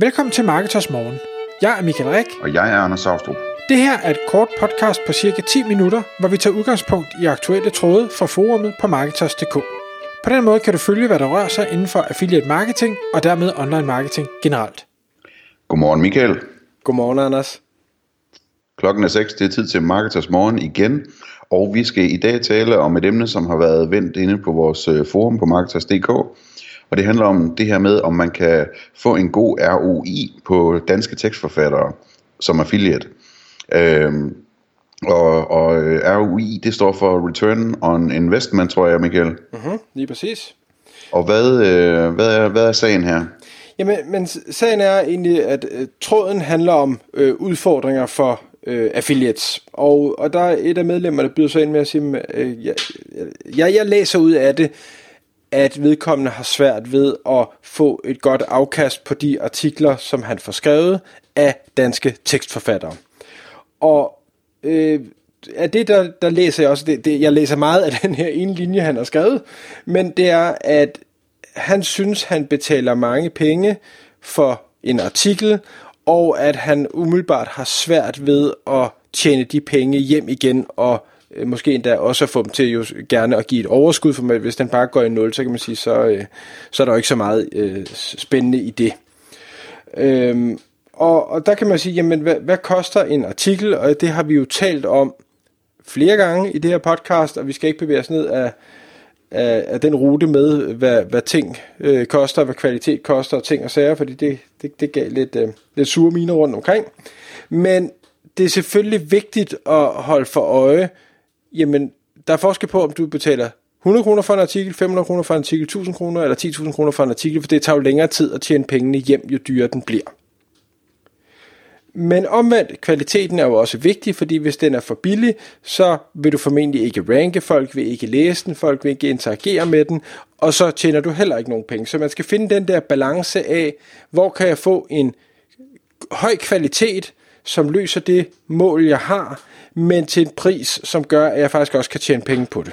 Velkommen til Marketers Morgen. Jeg er Michael Rik. Og jeg er Anders Saustrup. Det her er et kort podcast på cirka 10 minutter, hvor vi tager udgangspunkt i aktuelle tråde fra forumet på Marketers.dk. På den måde kan du følge, hvad der rører sig inden for affiliate marketing og dermed online marketing generelt. Godmorgen Michael. Godmorgen Anders. Klokken er 6, det er tid til Marketers Morgen igen. Og vi skal i dag tale om et emne, som har været vendt inde på vores øh, forum på Marketers.dk. Og det handler om det her med, om man kan få en god ROI på danske tekstforfattere som affiliate. Øhm, og, og øh, ROI, det står for Return on Investment, tror jeg, Michael. Mm-hmm, lige præcis. Og hvad, øh, hvad, er, hvad er sagen her? Jamen, men sagen er egentlig, at øh, tråden handler om øh, udfordringer for øh, affiliates. Og, og der er et af medlemmerne, der byder sig ind med at sige, øh, jeg, jeg, jeg læser ud af det, at vedkommende har svært ved at få et godt afkast på de artikler, som han får skrevet af danske tekstforfattere. Og øh, af det, der, der læser jeg også, det, det, jeg læser meget af den her ene linje, han har skrevet, men det er, at han synes, han betaler mange penge for en artikel, og at han umiddelbart har svært ved at tjene de penge hjem igen, og Øh, måske endda også at få dem til jo gerne at give et overskud, for hvis den bare går i nul, så kan man sige, så, øh, så er der jo ikke så meget øh, spændende i det. Øhm, og, og der kan man sige, jamen hvad, hvad koster en artikel, og det har vi jo talt om flere gange i det her podcast, og vi skal ikke bevæge os ned af, af, af den rute med, hvad, hvad ting øh, koster, hvad kvalitet koster og ting og sager, fordi det, det, det gav lidt, øh, lidt sure miner rundt omkring. Men det er selvfølgelig vigtigt at holde for øje, jamen der er forskel på, om du betaler 100 kroner for en artikel, 500 kroner for en artikel, 1000 kroner eller 10.000 kroner for en artikel, for det tager jo længere tid at tjene pengene hjem, jo dyrere den bliver. Men omvendt, kvaliteten er jo også vigtig, fordi hvis den er for billig, så vil du formentlig ikke ranke, folk vil ikke læse den, folk vil ikke interagere med den, og så tjener du heller ikke nogen penge. Så man skal finde den der balance af, hvor kan jeg få en høj kvalitet, som løser det mål, jeg har, men til en pris, som gør, at jeg faktisk også kan tjene penge på det.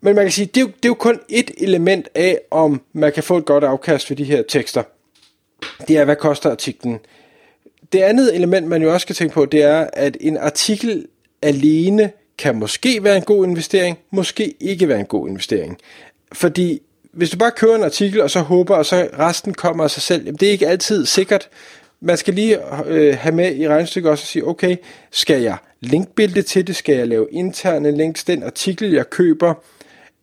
Men man kan sige, det er jo, det er jo kun et element af, om man kan få et godt afkast for de her tekster det er, hvad koster artiklen? Det andet element, man jo også skal tænke på, det er, at en artikel alene kan måske være en god investering, måske ikke være en god investering. Fordi hvis du bare kører en artikel, og så håber, og så resten kommer af sig selv, jamen det er ikke altid sikkert. Man skal lige øh, have med i regnstykket også at sige, okay, skal jeg linkbilde til det? Skal jeg lave interne links? Den artikel, jeg køber,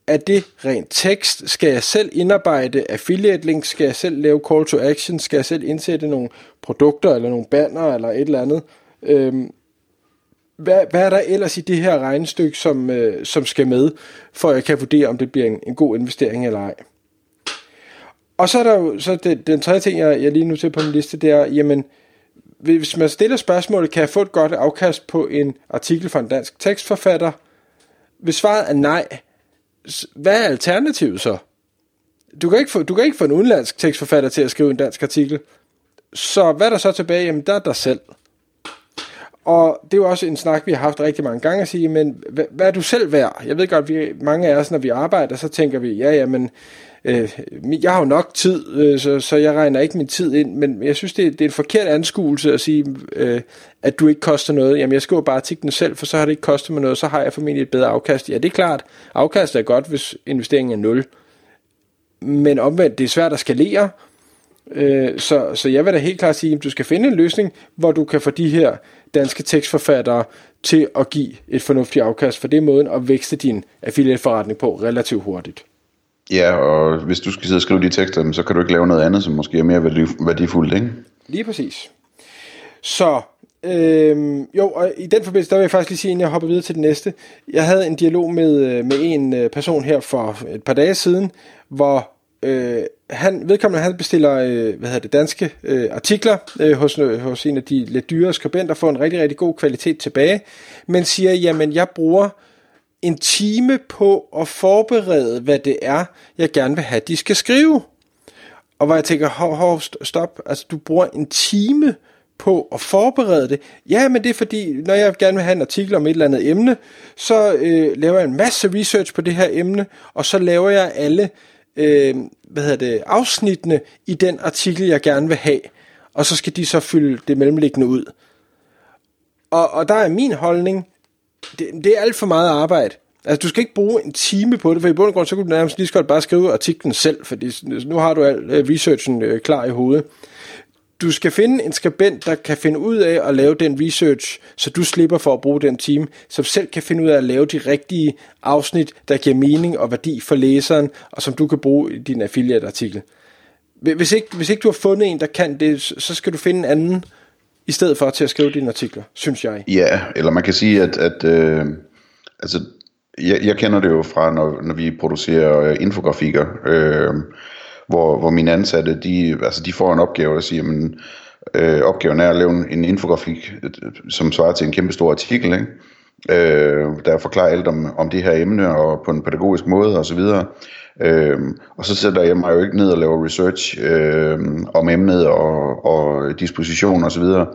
er det rent tekst? Skal jeg selv indarbejde affiliate links? Skal jeg selv lave call to action? Skal jeg selv indsætte nogle produkter eller nogle banner eller et eller andet? Øhm, hvad, hvad er der ellers i det her regnestykke, som, øh, som skal med, for at jeg kan vurdere, om det bliver en, en god investering eller ej? Og så er der jo så det, den tredje ting, jeg, jeg lige nu til på min liste, det er, jamen, hvis man stiller spørgsmålet, kan jeg få et godt afkast på en artikel fra en dansk tekstforfatter? Hvis svaret er nej, hvad er alternativet så? Du kan, ikke få, du kan ikke få en udenlandsk tekstforfatter til at skrive en dansk artikel. Så hvad er der så tilbage? Jamen, der er dig selv. Og det er jo også en snak, vi har haft rigtig mange gange at sige, men hvad, hvad er du selv værd? Jeg ved godt, vi, mange af os, når vi arbejder, så tænker vi, ja, ja, men øh, jeg har jo nok tid, øh, så, så jeg regner ikke min tid ind, men jeg synes, det, er, det er en forkert anskuelse at sige, øh, at du ikke koster noget. Jamen, jeg skriver bare artiklen selv, for så har det ikke kostet mig noget, så har jeg formentlig et bedre afkast. Ja, det er klart, afkastet er godt, hvis investeringen er nul. Men omvendt, det er svært at skalere, øh, så, så jeg vil da helt klart sige, at du skal finde en løsning, hvor du kan få de her danske tekstforfattere til at give et fornuftigt afkast, for det er måden at vækste din affiliate-forretning på relativt hurtigt. Ja, og hvis du skal sidde og skrive de tekster, så kan du ikke lave noget andet, som måske er mere værdifuldt, ikke? Lige præcis. Så, øhm, jo, og i den forbindelse, der vil jeg faktisk lige sige, inden jeg hopper videre til det næste. Jeg havde en dialog med, øh, med en øh, person her for et par dage siden, hvor øh, han, vedkommende han bestiller øh, hvad hedder det, danske øh, artikler øh, hos, øh, hos en af de lidt dyre skribenter, får en rigtig, rigtig god kvalitet tilbage, men siger, jamen jeg bruger en time på at forberede, hvad det er, jeg gerne vil have, de skal skrive. Og hvor jeg tænker, hov, hov, stop, altså du bruger en time på at forberede det. Ja, men det er fordi, når jeg gerne vil have en artikel om et eller andet emne, så øh, laver jeg en masse research på det her emne, og så laver jeg alle øh, hvad hedder det, afsnittene i den artikel, jeg gerne vil have, og så skal de så fylde det mellemliggende ud. Og, og der er min holdning, det, det er alt for meget arbejde. Altså, du skal ikke bruge en time på det, for i bund og grund, så kunne du nærmest lige så godt bare skrive artiklen selv, fordi nu har du al øh, researchen øh, klar i hovedet. Du skal finde en skribent, der kan finde ud af at lave den research, så du slipper for at bruge den time, som selv kan finde ud af at lave de rigtige afsnit, der giver mening og værdi for læseren, og som du kan bruge i din affiliate-artikel. Hvis ikke, hvis ikke du har fundet en, der kan det, så skal du finde en anden, i stedet for til at skrive dine artikler, synes jeg. Ja, eller man kan sige, at, at øh, altså, jeg, jeg kender det jo fra, når, når vi producerer øh, infografikker, øh, hvor, hvor mine ansatte, de, altså, de får en opgave, der siger, men, øh, opgaven er at lave en infografik, øh, som svarer til en kæmpe stor artikel, ikke? Øh, der forklarer alt om, om det her emne, og på en pædagogisk måde, og så videre. Øh, og så sætter jeg mig jo ikke ned og laver research øh, om emnet og, og disposition og så videre.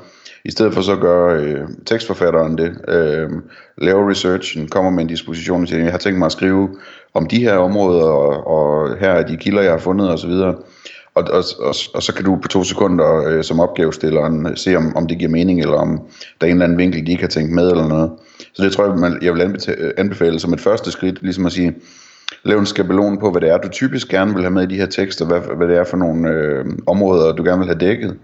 I stedet for så gør øh, tekstforfatteren det, øh, laver researchen, kommer med en disposition til, jeg har tænkt mig at skrive om de her områder, og, og her er de kilder, jeg har fundet osv. Og, og, og, og, og så kan du på to sekunder øh, som opgavestilleren se, om, om det giver mening, eller om der er en eller anden vinkel, de ikke har tænkt med eller noget. Så det tror jeg, man, jeg vil øh, anbefale som et første skridt, ligesom at sige, lav en skabelon på, hvad det er, du typisk gerne vil have med i de her tekster, hvad, hvad det er for nogle øh, områder, du gerne vil have dækket.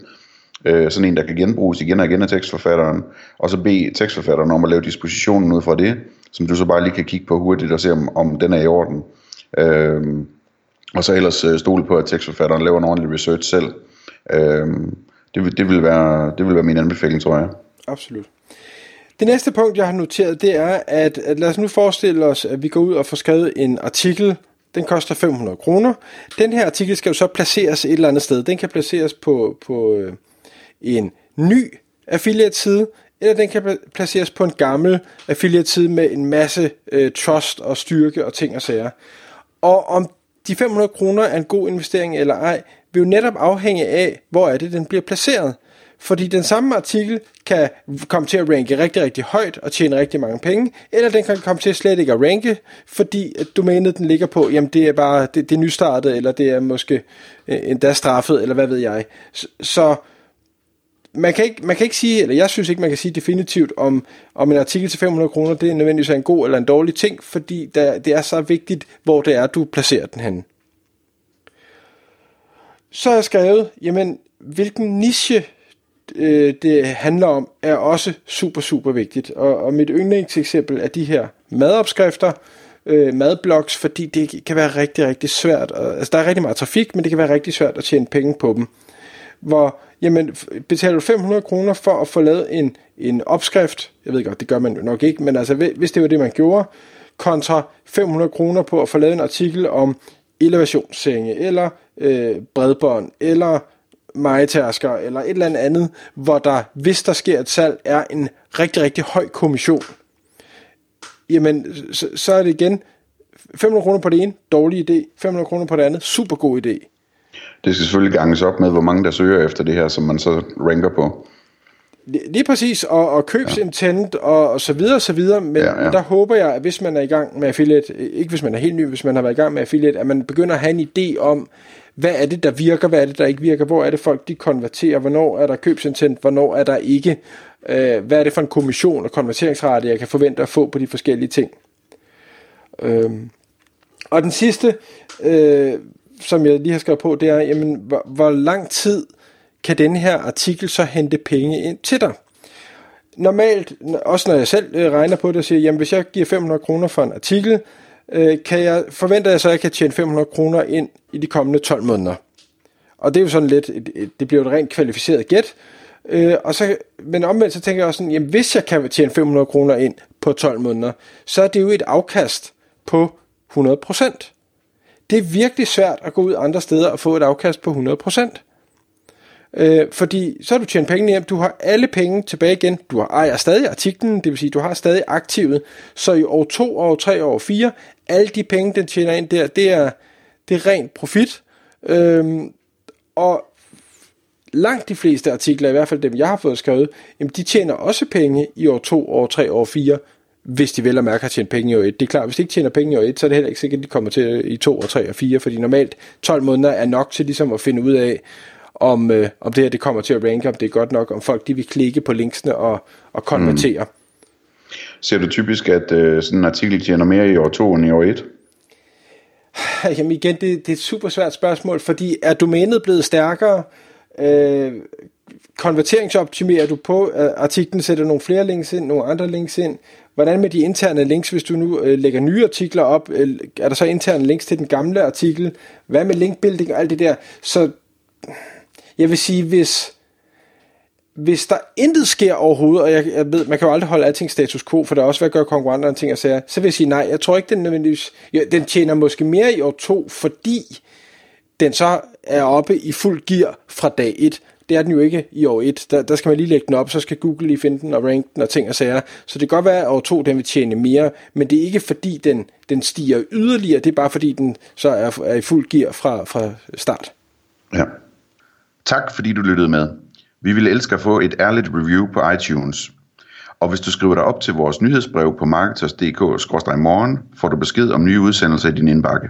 Øh, sådan en, der kan genbruges igen og igen af tekstforfatteren, og så bede tekstforfatteren om at lave dispositionen ud fra det, som du så bare lige kan kigge på hurtigt og se, om, om den er i orden. Øh, og så ellers øh, stole på, at tekstforfatteren laver en ordentlig research selv. Øh, det, det, vil være, det vil være min anbefaling, tror jeg. Absolut. Det næste punkt, jeg har noteret, det er, at, at lad os nu forestille os, at vi går ud og får skrevet en artikel. Den koster 500 kroner. Den her artikel skal jo så placeres et eller andet sted. Den kan placeres på, på øh, i en ny affiliate-side, eller den kan placeres på en gammel affiliate-side med en masse øh, trust og styrke og ting og sager. Og om de 500 kroner er en god investering eller ej, vil jo netop afhænge af, hvor er det, den bliver placeret. Fordi den samme artikel kan komme til at ranke rigtig, rigtig højt og tjene rigtig mange penge, eller den kan komme til slet ikke at ranke, fordi domænet den ligger på, jamen det er bare, det, det er nystartet, eller det er måske øh, endda straffet, eller hvad ved jeg. Så man kan, ikke, man kan ikke sige, eller jeg synes ikke, man kan sige definitivt, om, om en artikel til 500 kroner, det er nødvendigvis en god eller en dårlig ting, fordi der, det er så vigtigt, hvor det er, du placerer den hen. Så har jeg skrevet, jamen, hvilken niche øh, det handler om, er også super, super vigtigt. Og, og mit yndlingseksempel er de her madopskrifter, øh, madblogs, fordi det kan være rigtig, rigtig svært. Og, altså, der er rigtig meget trafik, men det kan være rigtig svært at tjene penge på dem. Hvor, jamen, betaler du 500 kroner for at få lavet en, en opskrift, jeg ved godt, det gør man jo nok ikke, men altså, hvis det var det, man gjorde, kontra 500 kroner på at få lavet en artikel om elevationssenge, eller øh, bredbånd, eller majtærsker eller et eller andet, hvor der, hvis der sker et salg, er en rigtig, rigtig høj kommission. Jamen, så, så er det igen 500 kroner på det ene, dårlig idé, 500 kroner på det andet, super god idé. Det skal selvfølgelig ganges op med, hvor mange der søger efter det her, som man så ranker på. Lige præcis, og, og købsintent ja. og, og så videre så videre, men, ja, ja. der håber jeg, at hvis man er i gang med affiliate, ikke hvis man er helt ny, hvis man har været i gang med affiliate, at man begynder at have en idé om, hvad er det, der virker, hvad er det, der ikke virker, hvor er det folk, de konverterer, hvornår er der købsintent, hvornår er der ikke, øh, hvad er det for en kommission og konverteringsrate, jeg kan forvente at få på de forskellige ting. Øhm. Og den sidste, øh, som jeg lige har skrevet på, det er, jamen, hvor, hvor lang tid kan den her artikel så hente penge ind til dig? Normalt, også når jeg selv øh, regner på det, og siger, jamen hvis jeg giver 500 kroner for en artikel, øh, kan jeg, forventer jeg så, at jeg kan tjene 500 kroner ind i de kommende 12 måneder. Og det er jo sådan lidt, et, et, det bliver et rent kvalificeret gæt. Øh, og så, men omvendt så tænker jeg også sådan, jamen hvis jeg kan tjene 500 kroner ind på 12 måneder, så er det jo et afkast på 100%. Det er virkelig svært at gå ud andre steder og få et afkast på 100%. Øh, fordi så har du tjent penge hjem, du har alle penge tilbage igen, du har, ejer stadig artiklen, det vil sige, du har stadig aktivet, så i år 2, år 3, år 4, alle de penge, den tjener ind der, det er, det er rent profit. Øhm, og langt de fleste artikler, i hvert fald dem, jeg har fået skrevet, jamen de tjener også penge i år 2, år 3, år 4, hvis de vel og mærke har tjent penge i år 1. Det er klart, hvis de ikke tjener penge i år 1, så er det heller ikke sikkert, at de kommer til i 2 og 3 og 4, fordi normalt 12 måneder er nok til ligesom at finde ud af, om, øh, om det her det kommer til at ranke, om det er godt nok, om folk de vil klikke på linksene og, og konvertere. Mm. Ser du typisk, at øh, sådan en artikel tjener mere i år 2 end i år 1? Jamen igen, det, det er et super svært spørgsmål, fordi er domænet blevet stærkere? Øh, konverteringsoptimerer du på øh, artiklen, sætter nogle flere links ind, nogle andre links ind? Hvordan med de interne links, hvis du nu øh, lægger nye artikler op? Øh, er der så interne links til den gamle artikel? Hvad med linkbuilding og alt det der? Så jeg vil sige, hvis, hvis der intet sker overhovedet, og jeg, jeg ved, man kan jo aldrig holde alting status quo, for der er også, hvad gør konkurrenterne ting og sager, så vil jeg sige nej, jeg tror ikke, den nødvendigvis, ja, den tjener måske mere i år to, fordi den så er oppe i fuld gear fra dag 1. Det er den jo ikke i år 1. Der, der skal man lige lægge den op, så skal Google lige finde den og rank den og ting og sager. Så det kan godt være, at år 2 den vil tjene mere, men det er ikke fordi den, den stiger yderligere, det er bare fordi den så er, er i fuld gear fra, fra start. Ja. Tak fordi du lyttede med. Vi ville elske at få et ærligt review på iTunes. Og hvis du skriver dig op til vores nyhedsbrev på marketers.dk-morgen, får du besked om nye udsendelser i din indbakke.